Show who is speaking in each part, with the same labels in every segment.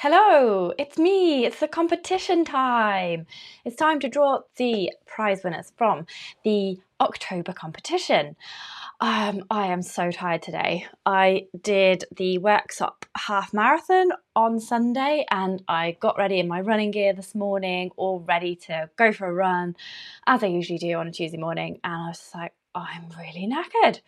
Speaker 1: Hello, it's me. It's the competition time. It's time to draw the prize winners from the October competition. Um, I am so tired today. I did the Worksop half marathon on Sunday and I got ready in my running gear this morning, all ready to go for a run, as I usually do on a Tuesday morning. And I was just like, I'm really knackered.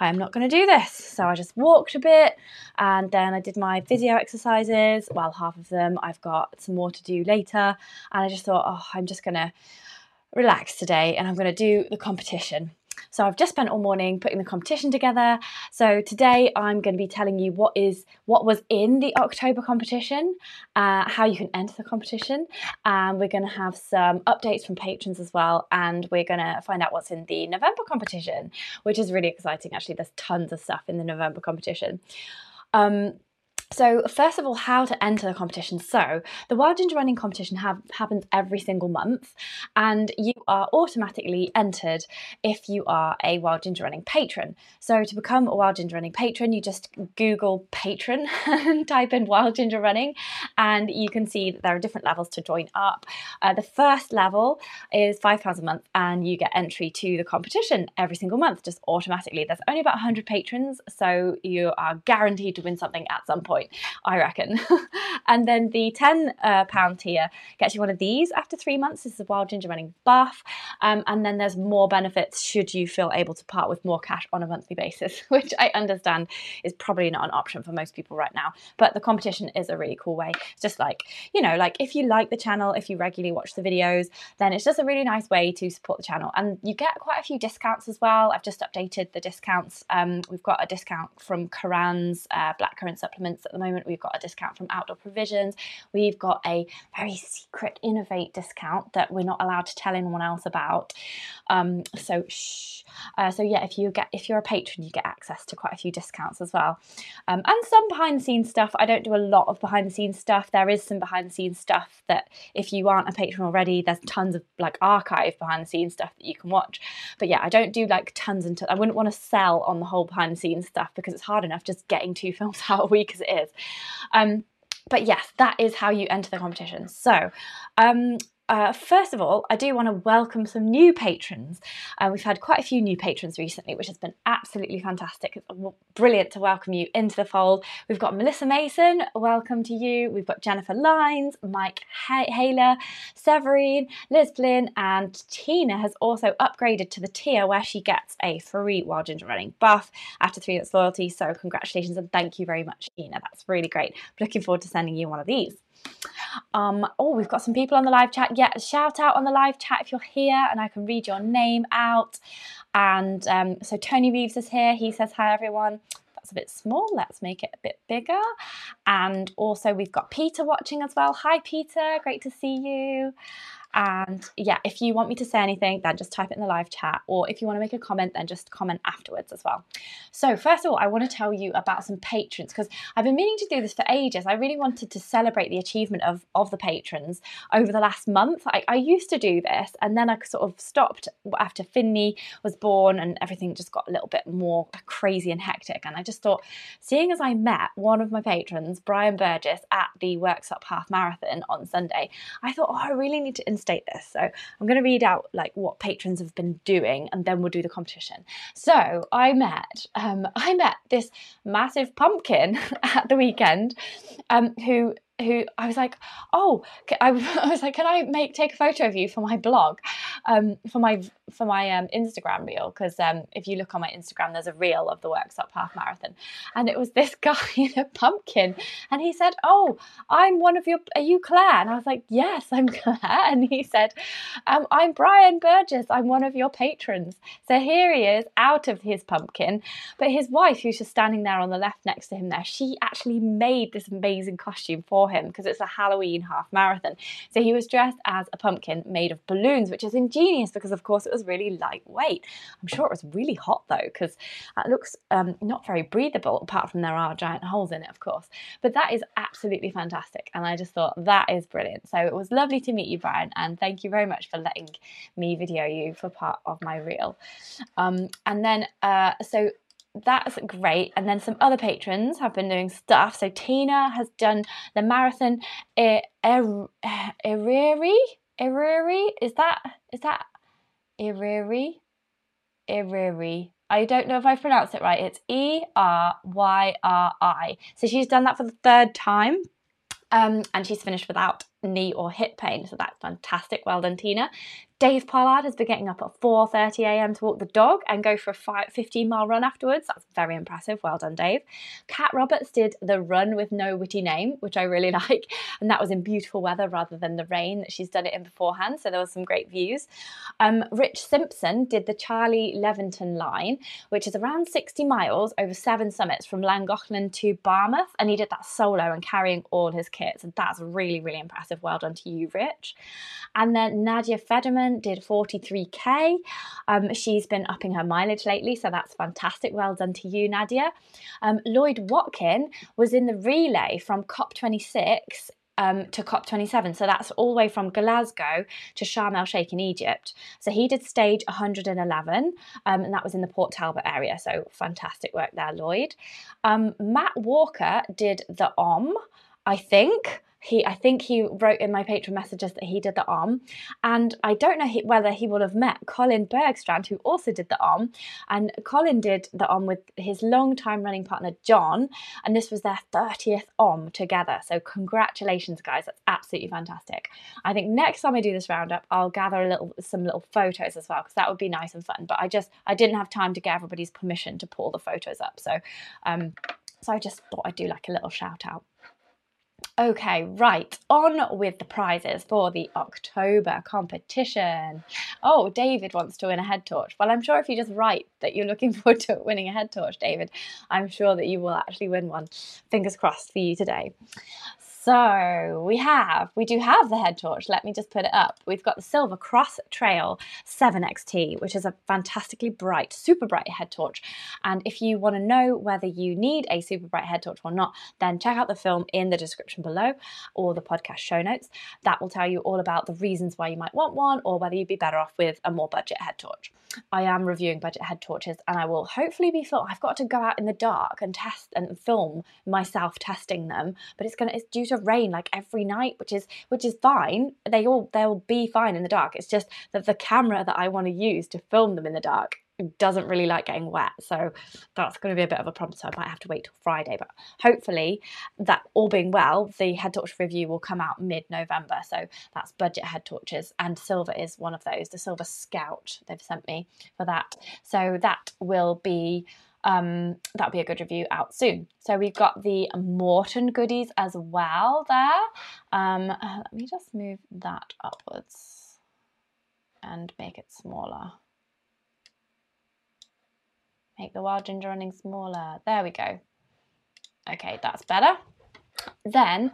Speaker 1: I am not going to do this. So I just walked a bit and then I did my physio exercises. Well, half of them. I've got some more to do later. And I just thought, oh, I'm just going to relax today and I'm going to do the competition. So I've just spent all morning putting the competition together. So today I'm going to be telling you what is what was in the October competition, uh, how you can enter the competition, and we're going to have some updates from patrons as well, and we're going to find out what's in the November competition, which is really exciting. Actually, there's tons of stuff in the November competition. Um, so, first of all, how to enter the competition. So, the Wild Ginger Running competition have, happens every single month, and you are automatically entered if you are a Wild Ginger Running patron. So, to become a Wild Ginger Running Patreon, you just Google patron and type in Wild Ginger Running, and you can see that there are different levels to join up. Uh, the first level is £5 a month, and you get entry to the competition every single month just automatically. There's only about 100 patrons, so you are guaranteed to win something at some point point, I reckon. and then the £10 uh, pound tier gets you one of these after three months. This is a Wild Ginger Running buff. Um, and then there's more benefits should you feel able to part with more cash on a monthly basis, which I understand is probably not an option for most people right now. But the competition is a really cool way. It's just like, you know, like if you like the channel, if you regularly watch the videos, then it's just a really nice way to support the channel. And you get quite a few discounts as well. I've just updated the discounts. Um, we've got a discount from CurraNZ uh, blackcurrant supplements at the moment. We've got a discount from Outdoor Provisions. We've got a very secret inov-8 discount that we're not allowed to tell anyone else about. Um, so shh. Uh, so yeah, if you get if you're a patron, you get access to quite a few discounts as well, um, and some behind the scenes stuff. I don't do a lot of behind the scenes stuff. There is some behind the scenes stuff that if you aren't a patron already, there's tons of like archive behind the scenes stuff that you can watch. But yeah, I don't do like tons and I wouldn't want to sell on the whole behind the scenes stuff because it's hard enough just getting two films out a week as it is. Um, but yes, that is how you enter the competition. So, um, uh, first of all, I do want to welcome some new patrons. Uh, we've had quite a few new patrons recently, which has been absolutely fantastic. It's brilliant to welcome you into the fold. We've got Melissa Mason, welcome to you. We've got Jennifer Lines, Mike Haler, Severine, Liz Flynn, and Tina has also upgraded to the tier where she gets a free Wild Ginger Running buff after three months loyalty. So, congratulations and thank you very much, Tina. That's really great. Looking forward to sending you one of these. Um, oh, we've got some people on the live chat. Yeah, shout out on the live chat if you're here and I can read your name out. And um, so Tony Reeves is here. He says, Hi, everyone. That's a bit small. Let's make it a bit bigger. And also, we've got Peter watching as well. Hi, Peter. Great to see you. And yeah, if you want me to say anything, then just type it in the live chat. Or if you want to make a comment, then just comment afterwards as well. So, first of all, I want to tell you about some patrons because I've been meaning to do this for ages. I really wanted to celebrate the achievement of, of the patrons over the last month. I, I used to do this and then I sort of stopped after Finley was born and everything just got a little bit more crazy and hectic. And I just thought, seeing as I met one of my patrons, Brian Burgess, at the Worksop Half Marathon on Sunday, I thought, oh, I really need to state this. So I'm going to read out like what patrons have been doing, and then we'll do the competition. So I met um, I met this massive pumpkin at the weekend, um, who who I was like, oh, I, I, was like, can I make take a photo of you for my blog, um, for my for my um, Instagram reel? Because um, if you look on my Instagram, there's a reel of the Worksop Half Marathon, and it was this guy in a pumpkin, and he said, oh, I'm one of your, are you Claire? And I was like, yes, I'm Claire, and he said, um, I'm Brian Burgess, I'm one of your patrons. So here he is out of his pumpkin, but his wife, who's just standing there on the left next to him there, she actually made this amazing costume for him because it's a Halloween half marathon. So he was dressed as a pumpkin made of balloons, which is ingenious because, of course, it was really lightweight. I'm sure it was really hot though because it looks um, not very breathable, apart from there are giant holes in it, of course. But that is absolutely fantastic, and I just thought that is brilliant. So it was lovely to meet you, Brian, and thank you very much for letting me video you for part of my reel. Um, and then, uh, so that's great. And then some other patrons have been doing stuff. So Tina has done the marathon Iriri. Iriri? Is that is that Iriri? Iriri. I don't know if I've pronounced it right. It's E R Y R I. So she's done that for the third time. Um, and she's finished without knee or hip pain. So that's fantastic. Well done, Tina. Dave Pollard has been getting up at 4.30am to walk the dog and go for a 15 mile run afterwards. That's very impressive. Well done, Dave. Kat Roberts did the run with no witty name, which I really like. And that was in beautiful weather rather than the rain that she's done it in beforehand. So there was some great views. Um, Rich Simpson did the Charlie Leventon line, which is around 60 miles over seven summits from Llangollen to Barmouth. And he did that solo and carrying all his kits. And that's really, really impressive. Well done to you, Rich. And then Nadia Federman did 43k. Um, she's been upping her mileage lately, so that's fantastic. Well done to you, Nadia. Um, Lloyd Watkin was in the relay from COP26 um, to COP27. So that's all the way from Glasgow to Sharm el Sheikh in Egypt. So he did stage 111, um, and that was in the Port Talbot area. So fantastic work there, Lloyd. Um, Matt Walker did the OMM, I think he I think he wrote in my patron messages that he did the OMM, and I don't know he, whether he will have met Colin Bergstrand, who also did the OMM, and Colin did the OMM with his long-time running partner John, and this was their 30th OMM together. So congratulations, guys! That's absolutely fantastic. I think next time I do this roundup, I'll gather a little some little photos as well because that would be nice and fun. But I just I didn't have time to get everybody's permission to pull the photos up, so um, so I just thought I'd do like a little shout out. Okay, right, on with the prizes for the October competition. Oh, David wants to win a head torch. Well, I'm sure if you just write that you're looking forward to winning a head torch, David, I'm sure that you will actually win one. Fingers crossed for you today. So we have, we do have the head torch. Let me just put it up. We've got the Silva Cross Trail 7XT, which is a fantastically bright, super bright head torch. And if you want to know whether you need a super bright head torch or not, then check out the film in the description below or the podcast show notes. That will tell you all about the reasons why you might want one or whether you'd be better off with a more budget head torch. I am reviewing budget head torches and I will hopefully be film. I've got to go out in the dark and test and film myself testing them, but it's gonna it's due to rain like every night, which is which is fine. They all they'll be fine in the dark. It's just that the camera that I want to use to film them in the dark doesn't really like getting wet. So that's going to be a bit of a problem. So I might have to wait till Friday. But hopefully, that all being well, the head torch review will come out mid November. So that's budget head torches. And Silva is one of those, the Silva Scout they've sent me for that. So that will be um, that'll be a good review out soon. So we've got the Maurten goodies as well there. Um, uh, let me just move that upwards and make it smaller. Make the wild ginger running smaller. There we go. Okay, that's better. Then,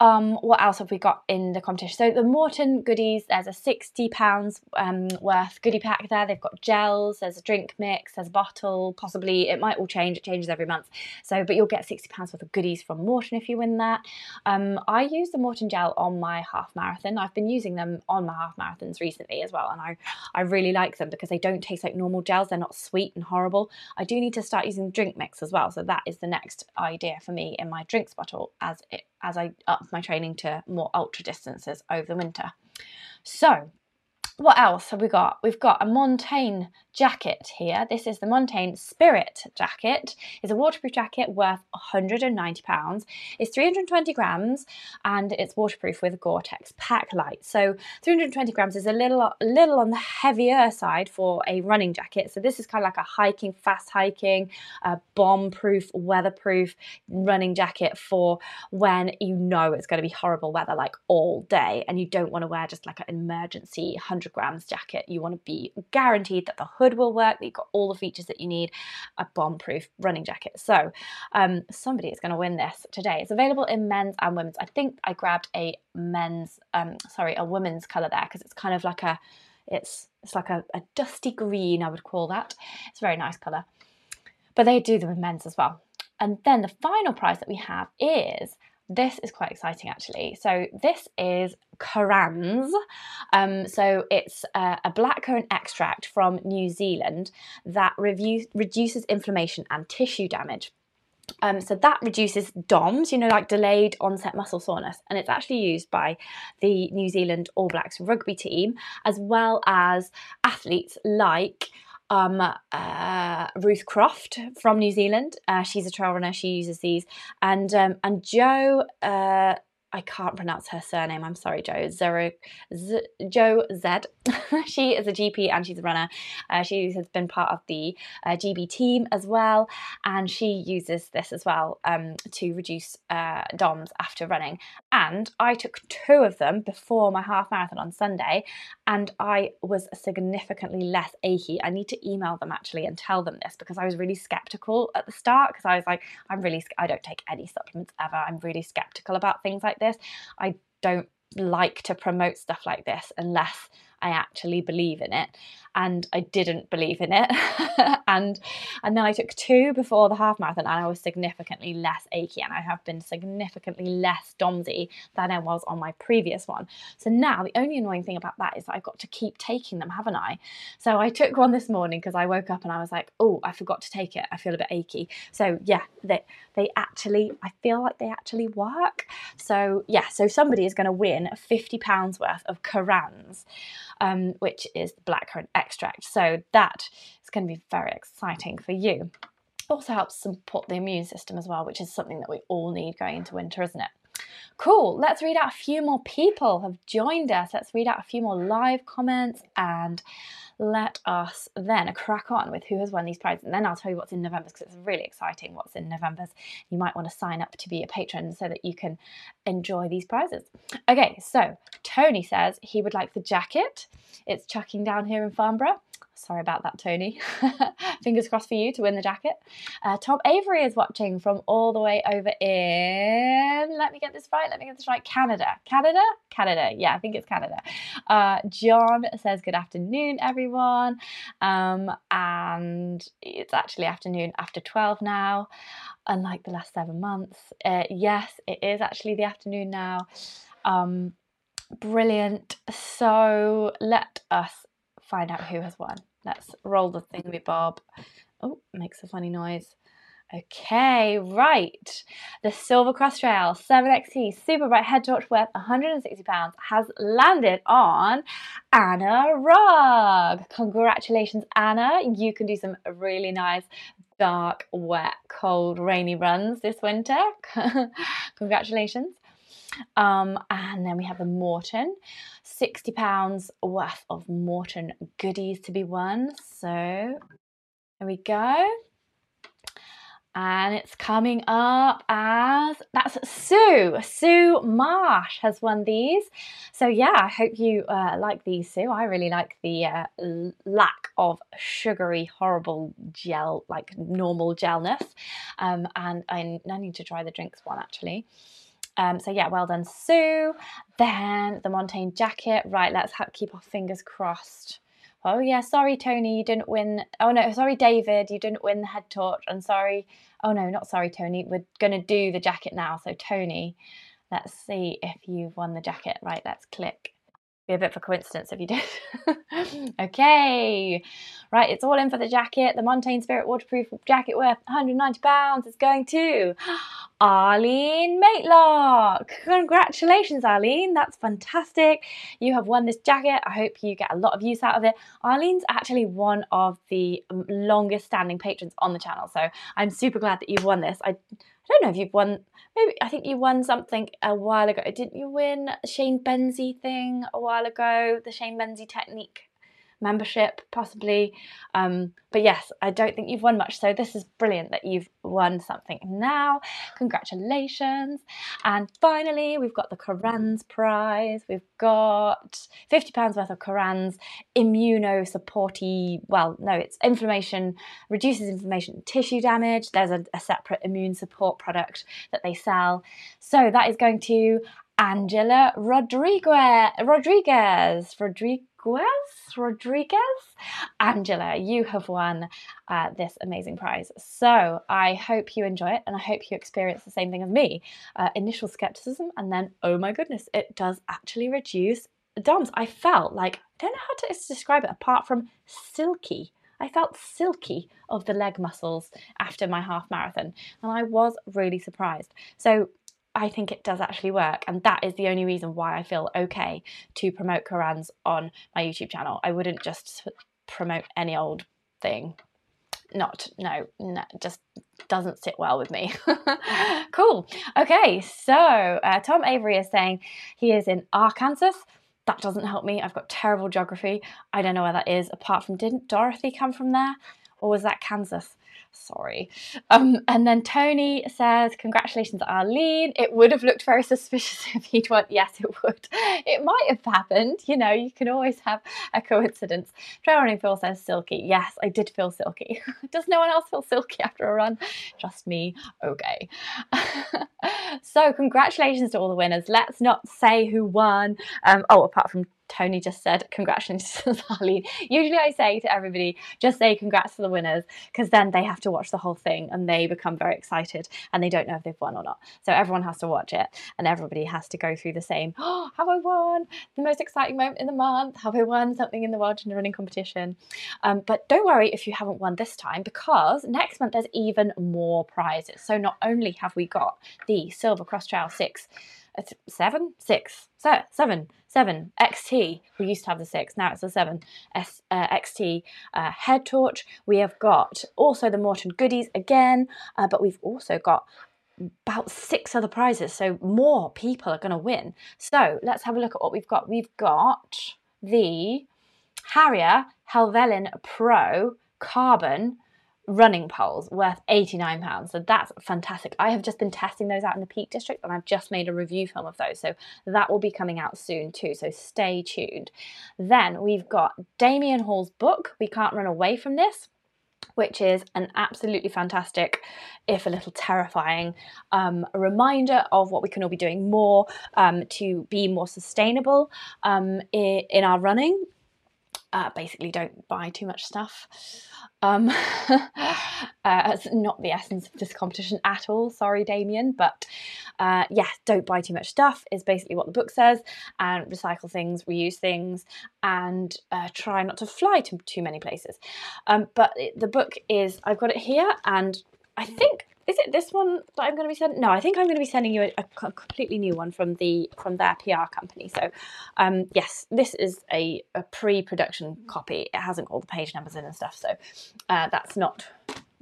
Speaker 1: um, what else have we got in the competition? So the Maurten goodies, there's a sixty pounds um, worth goodie pack there. They've got gels, there's a drink mix, there's a bottle. Possibly it might all change. It changes every month. So, but you'll get sixty pounds worth of goodies from Maurten if you win that. Um, I use the Maurten gel on my half marathon. I've been using them on my half marathons recently as well, and I I really like them because they don't taste like normal gels. They're not sweet and horrible. I do need to start using drink mix as well. So that is the next idea for me in my drinks bottle as it as I up my training to more ultra distances over the winter. So what else have we got? We've got a Montane jacket here. This is the Montane Spirit jacket. It's a waterproof jacket worth £190. It's 320 grams and it's waterproof with Gore-Tex Pack Light. So 320 grams is a little, little on the heavier side for a running jacket. So this is kind of like a hiking, fast hiking, uh, bomb-proof, weatherproof running jacket for when you know it's going to be horrible weather like all day and you don't want to wear just like an emergency 100 grams jacket. You want to be guaranteed that the hood will work, that you've got all the features that you need, a bomb-proof running jacket. So um, somebody is going to win this today. It's available in men's and women's. I think I grabbed a men's, um, sorry, a women's colour there because it's kind of like a, it's it's like a, a dusty green, I would call that. It's a very nice colour. But they do them in men's as well. And then the final prize that we have is this is quite exciting actually. So this is CurraNZ. Um, so it's uh, a blackcurrant extract from New Zealand that review, reduces inflammation and tissue damage. Um, so that reduces DOMS, you know, like delayed onset muscle soreness, and it's actually used by the New Zealand All Blacks rugby team as well as athletes like um, uh, Ruth Croft from New Zealand. Uh, she's a trail runner. She uses these, and um, and Joe. Uh, I can't pronounce her surname. I'm sorry, Joe. Zero, Z, Joe Z. she is a GP and she's a runner. Uh, she has been part of the uh, GB team as well, and she uses this as well um, to reduce uh, DOMS after running. And I took two of them before my half marathon on Sunday, and I was significantly less achy. I need to email them actually and tell them this because I was really skeptical at the start because I was like, I'm really, I don't take any supplements ever. I'm really skeptical about things like this. I don't like to promote stuff like this unless I actually believe in it. And I didn't believe in it. and and then I took two before the half marathon and I was significantly less achy and I have been significantly less domsy than I was on my previous one. So now the only annoying thing about that is that I've got to keep taking them, haven't I? So I took one this morning because I woke up and I was like, oh, I forgot to take it. I feel a bit achy. So yeah, they they actually I feel like they actually work. So yeah, so somebody is going to win 50 pounds worth of CurraNZ um, which is the blackcurrant extract. So that is going to be very exciting for you. Also helps support the immune system as well, which is something that we all need going into winter, isn't it? Cool. Let's read out a few more people have joined us. Let's read out a few more live comments and let us then crack on with who has won these prizes. And then I'll tell you what's in November because it's really exciting what's in November's. You might want to sign up to be a patron so that you can enjoy these prizes. Okay, so Tony says he would like the jacket. It's chucking down here in Farnborough. Sorry about that, Tony. Fingers crossed for you to win the jacket. Uh, Tom Avery is watching from all the way over in, let me get this right, let me get this right, Canada. Canada? Canada. Yeah, I think it's Canada. Uh, John says, Good afternoon, everyone. Um, and it's actually afternoon after 12 now, unlike the last seven months. Uh, yes, it is actually the afternoon now. Um, brilliant. So let us find out who has won. Let's roll the thingy bob. Oh, makes a funny noise. Okay, right. The Silva Cross Trail 7XT Super Bright Head Torch worth £160 has landed on Anna Rugg. Congratulations, Anna. You can do some really nice dark, wet, cold, rainy runs this winter. Congratulations. Um, and then we have the Maurten, £60 worth of Maurten goodies to be won. So there we go. And it's coming up as that's Sue. Sue Marsh has won these. So, yeah, I hope you uh, like these, Sue. I really like the uh, lack of sugary, horrible gel, like normal gelness. Um, and I, I need to try the drinks one actually. Um, so yeah, well done, Sue. Then the Montane jacket. Right, let's keep our fingers crossed. Oh yeah, sorry Tony, you didn't win. Oh no, sorry David, you didn't win the head torch. And sorry, oh no, not sorry Tony. We're gonna do the jacket now. So Tony, let's see if you've won the jacket. Right, let's click be a bit of a coincidence if you did. okay, right, it's all in for the jacket. The Montane Spirit waterproof jacket worth £190 is going to Arlene Matelock. Congratulations, Arlene. That's fantastic. You have won this jacket. I hope you get a lot of use out of it. Arlene's actually one of the longest standing patrons on the channel, so I'm super glad that you've won this. I don't know if you've won. Maybe I think you won something a while ago. Didn't you win Shane Benzie thing a while ago? The Shane Benzie technique membership, possibly. Um, but yes, I don't think you've won much. So this is brilliant that you've won something now. Congratulations. And finally, we've got the CurraNZ prize. We've got £50 worth of CurraNZ, immunosupporty, well, no, it's inflammation, reduces inflammation tissue damage. There's a, a separate immune support product that they sell. So that is going to Angela Rodriguez. Rodriguez. Rodriguez. Rodriguez. Angela, you have won uh, this amazing prize. So I hope you enjoy it and I hope you experience the same thing as me. Uh, initial skepticism, and then, oh my goodness, it does actually reduce DOMS. I felt like, I don't know how to describe it apart from silky. I felt silky of the leg muscles after my half marathon, and I was really surprised. So I think it does actually work, and that is the only reason why I feel okay to promote CurraNZ on my YouTube channel. I wouldn't just promote any old thing. Not, no, no just doesn't sit well with me. cool. Okay, so uh, Tom Avery is saying he is in Arkansas. That doesn't help me. I've got terrible geography. I don't know where that is. Apart from, didn't Dorothy come from there? Or was that Kansas? Sorry. Um, and then Tony says, Congratulations, Arlene. It would have looked very suspicious if he'd won. Yes, it would. It might have happened. You know, you can always have a coincidence. Trevor Phil says, Silky. Yes, I did feel silky. Does no one else feel silky after a run? Just me. Okay. so, congratulations to all the winners. Let's not say who won. Um, oh, apart from Tony just said, congratulations, Arlene. Usually I say to everybody, just say congrats to the winners, because then they have to watch the whole thing and they become very excited and they don't know if they've won or not. So everyone has to watch it and everybody has to go through the same, oh, have I won? The most exciting moment in the month? Have I won something in the Wild Ginger Running Competition? Um, but don't worry if you haven't won this time, because next month there's even more prizes. So not only have we got the Silva Cross Trail 6 seven, six, seven, seven XT. We used to have the six, now it's the seven S, uh, XT uh, head torch. We have got also the Maurten goodies again, uh, but we've also got about six other prizes, so more people are going to win. So let's have a look at what we've got. We've got the Harrier Helvellyn Pro Carbon running poles worth £89. So that's fantastic. I have just been testing those out in the Peak District and I've just made a review film of those. So that will be coming out soon too. So stay tuned. Then we've got Damian Hall's book, We Can't Run Away From This which is an absolutely fantastic, if a little terrifying, um, reminder of what we can all be doing more um, to be more sustainable um, in, in, our running. Uh, basically, don't buy too much stuff. Um, uh, not the essence of this competition at all. Sorry, Damian, but uh, yeah, don't buy too much stuff is basically what the book says, and recycle things, reuse things, and uh, try not to fly to too many places. Um, but the book is I've got it here, and I think is it this one that I'm going to be sending? No, I think I'm going to be sending you a, a completely new one from the from their PR company. So, um, yes, this is a, a pre-production copy. It hasn't got all the page numbers in and stuff, so uh, that's not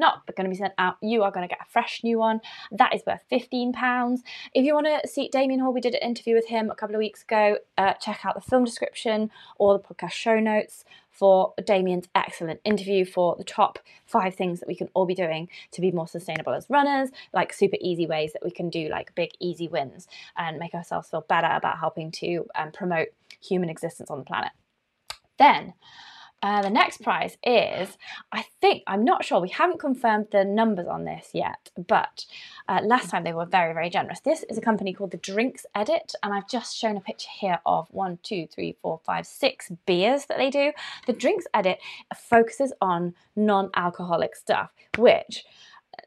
Speaker 1: not going to be sent out. You are going to get a fresh new one. That is worth £15. If you want to see Damian Hall, we did an interview with him a couple of weeks ago. Uh, check out the film description or the podcast show notes for Damian's excellent interview for the top five things that we can all be doing to be more sustainable as runners, like super easy ways that we can do like big easy wins and make ourselves feel better about helping to um, promote human existence on the planet. Then uh, the next prize is, I think, I'm not sure, we haven't confirmed the numbers on this yet, but uh, last time they were very, very generous. This is a company called the Drinks Edit, and I've just shown a picture here of one, two, three, four, five, six beers that they do. The Drinks Edit focuses on non alcoholic stuff, which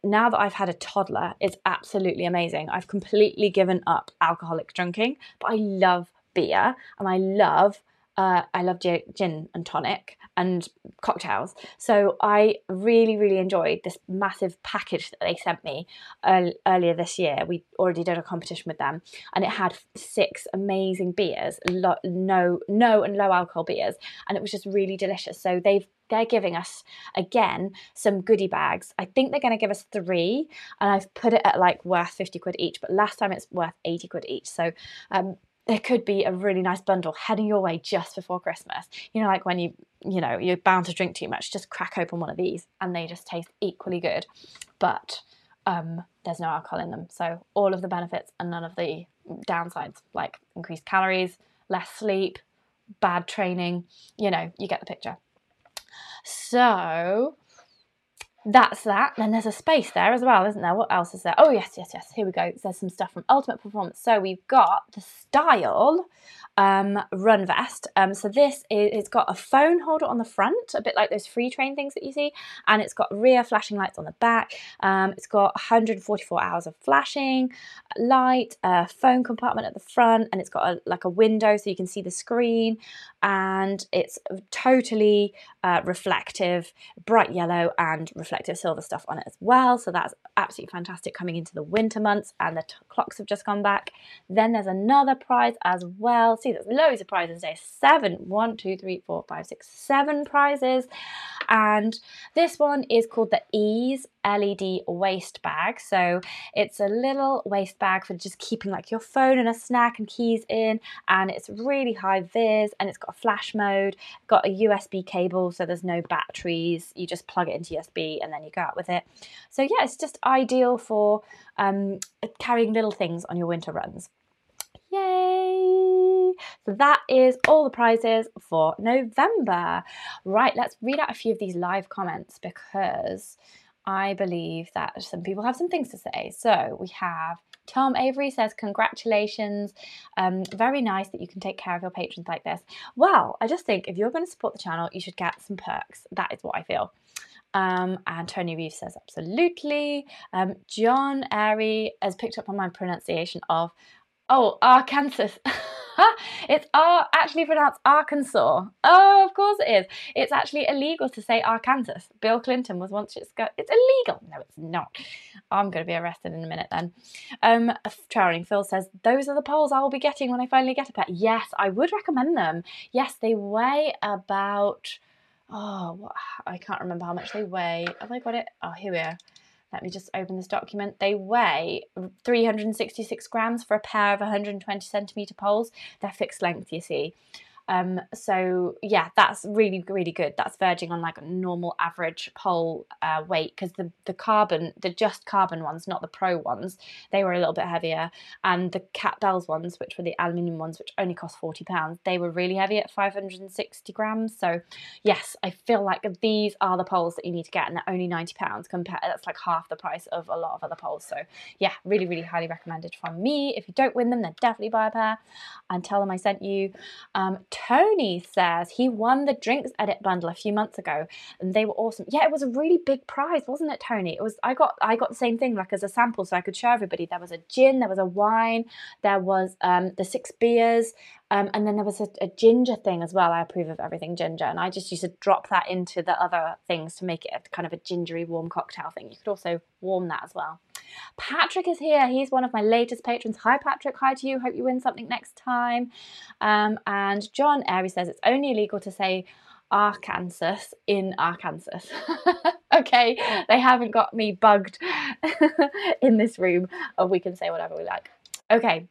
Speaker 1: now that I've had a toddler is absolutely amazing. I've completely given up alcoholic drinking, but I love beer and I love uh, I love gin and tonic and cocktails. So I really, really enjoyed this massive package that they sent me earlier this year. We already did a competition with them, and it had six amazing beers, no, no and low alcohol beers, and it was just really delicious. So they've they're giving us again some goodie bags. I think they're going to give us three, and I've put it at like worth 50 quid each, but last time it's worth 80 quid each. So um, there could be a really nice bundle heading your way just before Christmas. You know, like when you, you know, you're bound to drink too much, just crack open one of these and they just taste equally good. But um, there's no alcohol in them. So all of the benefits and none of the downsides, like increased calories, less sleep, bad training, you know, you get the picture. So that's that. Then there's a space there as well, isn't there? What else is there? Oh, yes, yes, yes. Here we go. There's some stuff from Ultimate Performance. So we've got the Stile um, run vest. Um, so this is, it's got a phone holder on the front, a bit like those free train things that you see, and it's got rear flashing lights on the back. Um, it's got 144 hours of flashing light, a phone compartment at the front, and it's got a, like a window so you can see the screen, and it's totally uh, reflective, bright yellow and reflective silver stuff on it as well. So that's absolutely fantastic coming into the winter months, and the clocks have just gone back. Then there's another prize as well see there's loads of prizes today. Seven, one, two, three, four, five, six, seven prizes. And this one is called the Ease LED waist bag. So it's a little waist bag for just keeping like your phone and a snack and keys in. And it's really high vis and it's got a flash mode, got a USB cable, so there's no batteries. You just plug it into USB and then you go out with it. So yeah, it's just ideal for um, carrying little things on your winter runs. Yay! So that is all the prizes for November. Right, let's read out a few of these live comments because I believe that some people have some things to say. So we have Tom Avery says, Congratulations. Um, very nice that you can take care of your patrons like this. Well, I just think if you're going to support the channel, you should get some perks. That is what I feel. Um, and Tony Reeves says, Absolutely. Um, John Airy has picked up on my pronunciation of Oh, Arkansas. it's actually pronounced Arkansas. Oh, of course it is. It's actually illegal to say Arkansas. Bill Clinton was once just go. It's illegal. No, it's not. I'm going to be arrested in a minute then. Um, Traveling Phil says those are the poles I will be getting when I finally get a pet. Yes, I would recommend them. Yes, they weigh about. Oh, what, I can't remember how much they weigh. Have I got it? Oh, here we are. Let me just open this document. They weigh 366 grams for a pair of 120 centimetre poles. They're fixed length, you see. Um, so yeah, that's really really good. That's verging on like a normal average pole uh, weight because the the carbon, the just carbon ones, not the pro ones, they were a little bit heavier, and the Cat Bells ones, which were the aluminium ones, which only cost forty pounds, they were really heavy at five hundred and sixty grams. So yes, I feel like these are the poles that you need to get, and they're only ninety pounds. Compared, that's like half the price of a lot of other poles. So yeah, really really highly recommended from me. If you don't win them, then definitely buy a pair and tell them I sent you. Um, Tony says he won the drinks edit bundle a few months ago and they were awesome. Yeah, it was a really big prize, wasn't it, Tony? It was I got I got the same thing like as a sample so I could show everybody. There was a gin, there was a wine, there was um, the six beers, um, and then there was a, a, ginger thing as well. I approve of everything ginger, and I just used to drop that into the other things to make it a kind of a gingery warm cocktail thing. You could also warm that as well. Patrick is here. He's one of my latest patrons. Hi, Patrick. Hi to you. Hope you win something next time. Um, and John Airy says it's only illegal to say Arkansas in Arkansas. okay, they haven't got me bugged in this room. We can say whatever we like. Okay,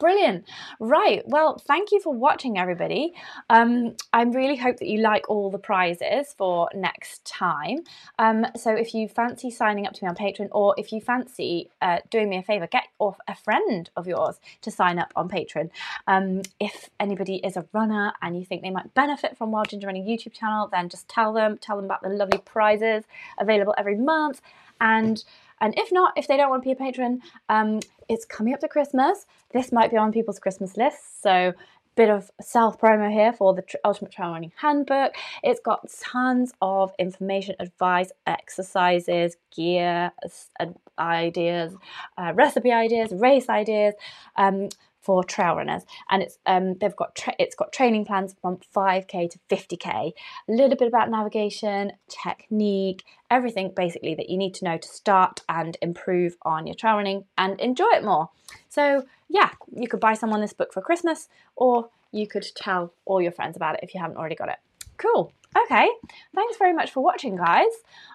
Speaker 1: Brilliant. Right. Well, thank you for watching, everybody. Um, I really hope that you like all the prizes for next time. Um, so if you fancy signing up to me on Patreon or if you fancy uh, doing me a favour, get off a friend of yours to sign up on Patreon. Um, if anybody is a runner and you think they might benefit from Wild Ginger Running YouTube channel, then just tell them, tell them about the lovely prizes available every month. And and if not, if they don't want to be a patron, um, it's coming up to Christmas. This might be on people's Christmas lists. So bit of self promo here for the Ultimate Trail Running Handbook. It's got tons of information, advice, exercises, gear, ideas, uh, recipe ideas, race ideas. Um, for trail runners, and it's um, they've got it's got training plans from 5k to 50k. A little bit about navigation, technique, everything basically that you need to know to start and improve on your trail running and enjoy it more. So yeah, you could buy someone this book for Christmas, or you could tell all your friends about it if you haven't already got it. Cool. Okay, thanks very much for watching, guys.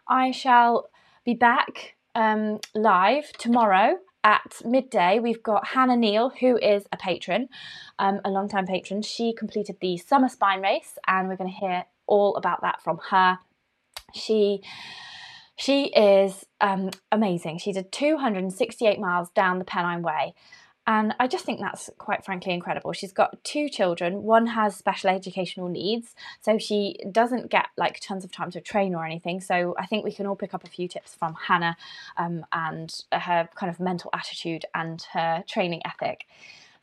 Speaker 1: I shall be back um, live tomorrow at midday, we've got Hannah Neal, who is a patron, um, a long-time patron. She completed the summer spine race, and we're going to hear all about that from her. She she is um, amazing. She did 268 miles down the Pennine Way, And I just think that's quite frankly incredible. She's got two children. One has special educational needs, so she doesn't get like tons of time to train or anything. So I think we can all pick up a few tips from Hannah um, and her kind of mental attitude and her training ethic.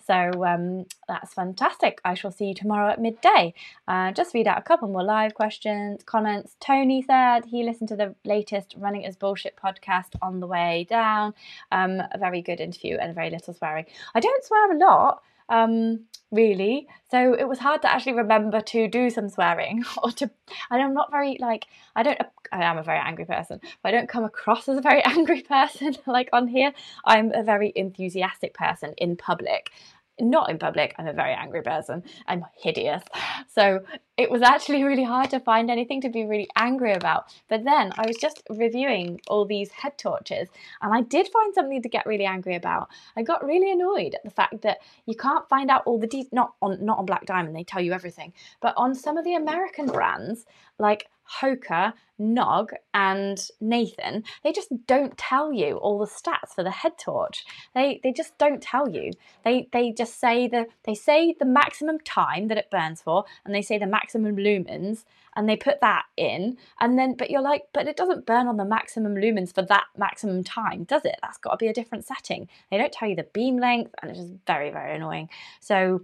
Speaker 1: So um, that's fantastic. I shall see you tomorrow at midday. Uh, just read out a couple more live questions, comments. Tony said he listened to the latest Running as Bullshit podcast on the way down. Um, a very good interview and very little swearing. I don't swear a lot um, really. So it was hard to actually remember to do some swearing or to. And I'm not very like I don't. I am a very angry person, but I don't come across as a very angry person like on here. I'm a very enthusiastic person in public, not in public, I'm a very angry person. I'm hideous. So it was actually really hard to find anything to be really angry about. But then I was just reviewing all these head torches and I did find something to get really angry about. I got really annoyed at the fact that you can't find out all the details, not on, not on Black Diamond, they tell you everything, but on some of the American brands, like Hoka, Knog, and Nathan, they just don't tell you all the stats for the head torch. They they just don't tell you. They they just say the they say the maximum time that it burns for, and they say the maximum lumens, and they put that in, and then but you're like, but it doesn't burn on the maximum lumens for that maximum time, does it? That's got to be a different setting. They don't tell you the beam length, and it's just very very annoying. So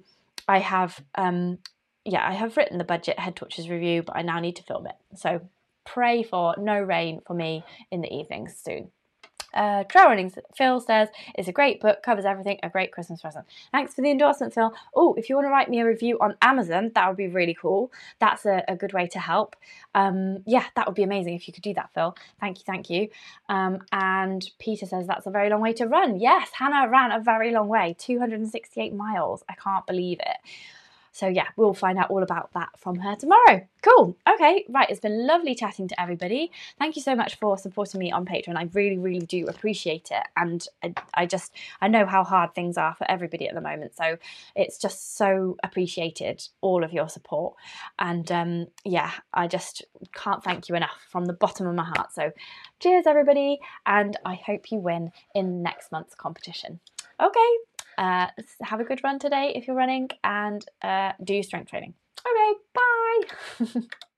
Speaker 1: I have um yeah, I have written the budget head torches review, but I now need to film it. So pray for no rain for me in the evenings soon. Uh, Trail Running Phil says it's a great book, covers everything, a great Christmas present. Thanks for the endorsement, Phil. Oh, if you want to write me a review on Amazon, that would be really cool. That's a, a good way to help. Um, yeah, that would be amazing if you could do that, Phil. Thank you, thank you. Um, and Peter says that's a very long way to run. Yes, Hannah ran a very long way, 268 miles. I can't believe it. So yeah, we'll find out all about that from her tomorrow. Cool. Okay, right. It's been lovely chatting to everybody. Thank you so much for supporting me on Patreon. I really, really do appreciate it. And I, I just, I know how hard things are for everybody at the moment. So it's just so appreciated, all of your support. And um, yeah, I just can't thank you enough from the bottom of my heart. So cheers, everybody. And I hope you win in next month's competition. Okay, uh, have a good run today if you're running and uh, do strength training. Okay, bye.